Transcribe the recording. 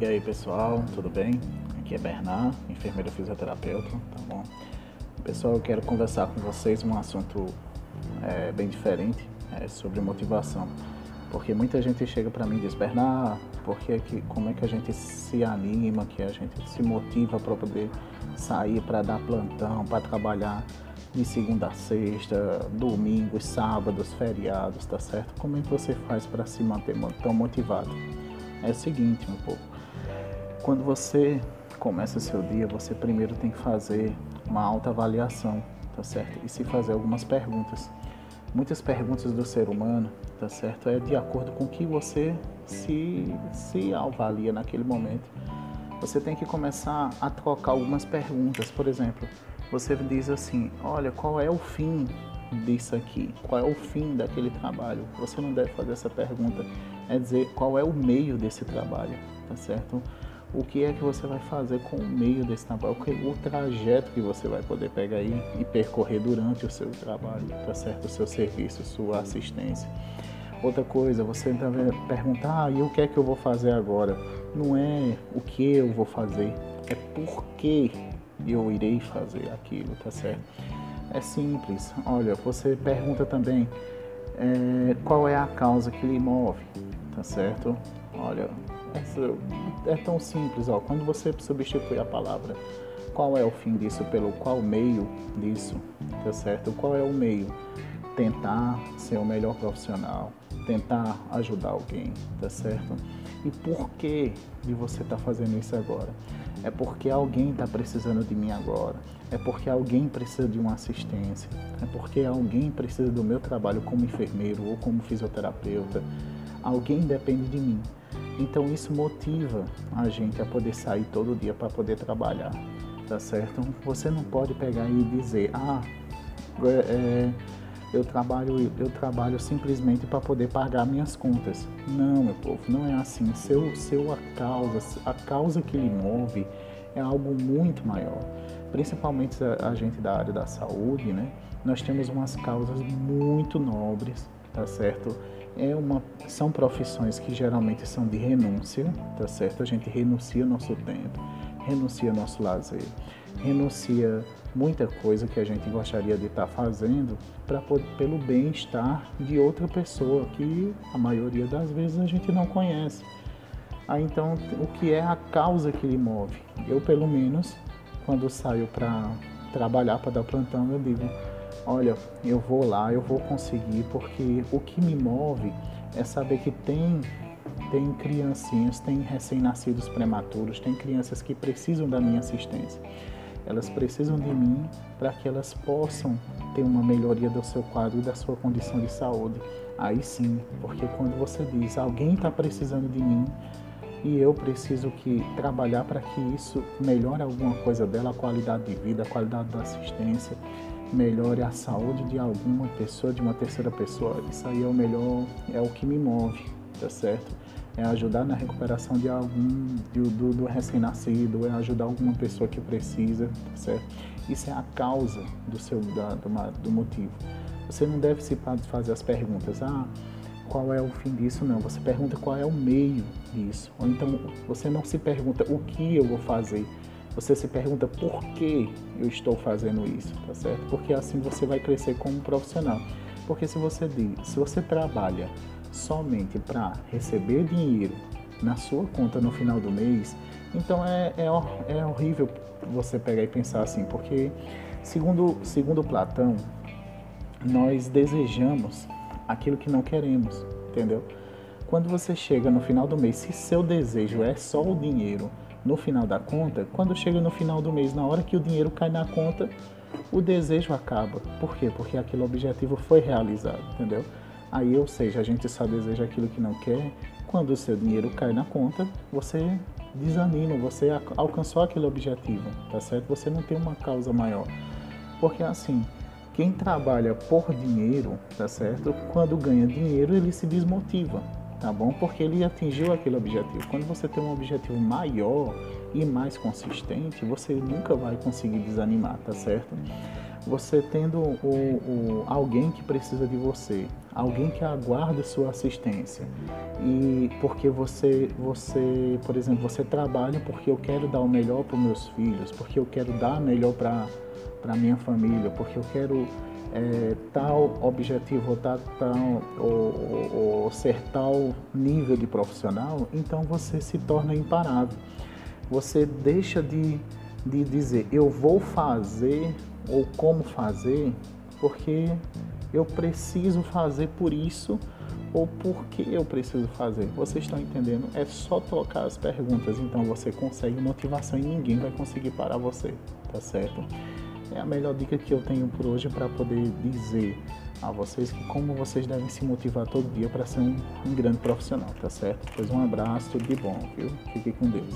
E aí pessoal, tudo bem? Aqui é Bernard, enfermeiro fisioterapeuta, tá bom? Pessoal, eu quero conversar com vocês um assunto é, bem diferente, é, sobre motivação. Porque muita gente chega para mim e diz, Bernard, porque que, como é que a gente se anima, que a gente se motiva para poder sair para dar plantão, para trabalhar de segunda a sexta, domingos, sábados, feriados, tá certo? Como é que você faz para se manter tão motivado? É o seguinte, meu povo. Quando você começa seu dia, você primeiro tem que fazer uma autoavaliação, tá certo? E se fazer algumas perguntas. Muitas perguntas do ser humano, tá certo? É de acordo com o que você se, se avalia naquele momento. Você tem que começar a trocar algumas perguntas. Por exemplo, você diz assim: Olha, qual é o fim disso aqui? Qual é o fim daquele trabalho? Você não deve fazer essa pergunta. É dizer qual é o meio desse trabalho, tá certo? O que é que você vai fazer com o meio desse trabalho? O trajeto que você vai poder pegar aí e percorrer durante o seu trabalho, tá certo? O seu serviço, sua assistência. Outra coisa, você deve perguntar, ah, e o que é que eu vou fazer agora? Não é o que eu vou fazer, é por que eu irei fazer aquilo, tá certo? É simples. Olha, você pergunta também é, qual é a causa que lhe move, tá certo? Olha, essa, é tão simples, ó. Quando você substitui a palavra qual é o fim disso pelo qual meio disso, tá certo? Qual é o meio? Tentar ser o melhor profissional, tentar ajudar alguém, tá certo? E por que de você estar tá fazendo isso agora? É porque alguém está precisando de mim agora. É porque alguém precisa de uma assistência. É porque alguém precisa do meu trabalho como enfermeiro ou como fisioterapeuta. Alguém depende de mim. Então isso motiva a gente a poder sair todo dia para poder trabalhar, tá certo? Você não pode pegar e dizer, ah, é, é eu trabalho, eu trabalho simplesmente para poder pagar minhas contas. Não, meu povo, não é assim. Seu, seu a causa, a causa que lhe move é algo muito maior. Principalmente a, a gente da área da saúde, né? Nós temos umas causas muito nobres, tá certo? É uma, são profissões que geralmente são de renúncia, tá certo? A gente renuncia nosso tempo, renuncia nosso lazer, renuncia muita coisa que a gente gostaria de estar fazendo para pelo bem-estar de outra pessoa que a maioria das vezes a gente não conhece. Aí então, o que é a causa que lhe move? Eu, pelo menos, quando saio para trabalhar, para dar plantão, eu digo: olha, eu vou lá, eu vou conseguir, porque o que me move é saber que tem tem criancinhas, tem recém-nascidos prematuros, tem crianças que precisam da minha assistência. Elas precisam de mim para que elas possam ter uma melhoria do seu quadro e da sua condição de saúde. Aí sim, porque quando você diz alguém está precisando de mim e eu preciso que trabalhar para que isso melhore alguma coisa dela, a qualidade de vida, a qualidade da assistência, melhore a saúde de alguma pessoa, de uma terceira pessoa, isso aí é o melhor, é o que me move, tá certo? é ajudar na recuperação de algum do, do, do recém-nascido, é ajudar alguma pessoa que precisa, tá certo? Isso é a causa do seu da, do, do motivo. Você não deve se fazer as perguntas, ah, qual é o fim disso? Não, você pergunta qual é o meio disso. Ou então você não se pergunta o que eu vou fazer, você se pergunta por que eu estou fazendo isso, tá certo? Porque assim você vai crescer como profissional. Porque se você diz, se você trabalha somente para receber dinheiro na sua conta no final do mês, então é, é, é horrível você pegar e pensar assim, porque segundo, segundo Platão, nós desejamos aquilo que não queremos, entendeu? Quando você chega no final do mês, se seu desejo é só o dinheiro no final da conta, quando chega no final do mês, na hora que o dinheiro cai na conta, o desejo acaba. Por quê? Porque aquele objetivo foi realizado, entendeu? Aí, ou seja, a gente só deseja aquilo que não quer. Quando o seu dinheiro cai na conta, você desanima, você alcançou aquele objetivo, tá certo? Você não tem uma causa maior. Porque assim, quem trabalha por dinheiro, tá certo? Quando ganha dinheiro, ele se desmotiva, tá bom? Porque ele atingiu aquele objetivo. Quando você tem um objetivo maior e mais consistente, você nunca vai conseguir desanimar, tá certo? você tendo o, o, alguém que precisa de você, alguém que aguarda sua assistência. E porque você, você, por exemplo, você trabalha porque eu quero dar o melhor para os meus filhos, porque eu quero dar melhor para a minha família, porque eu quero é, tal objetivo, tal, tal, ou, ou, ou ser tal nível de profissional, então você se torna imparável. Você deixa de, de dizer eu vou fazer ou como fazer, porque eu preciso fazer por isso ou por que eu preciso fazer. Vocês estão entendendo? É só trocar as perguntas, então você consegue motivação e ninguém vai conseguir parar você, tá certo? É a melhor dica que eu tenho por hoje para poder dizer a vocês que como vocês devem se motivar todo dia para ser um, um grande profissional, tá certo? Pois um abraço, tudo de bom, viu? Fique com Deus.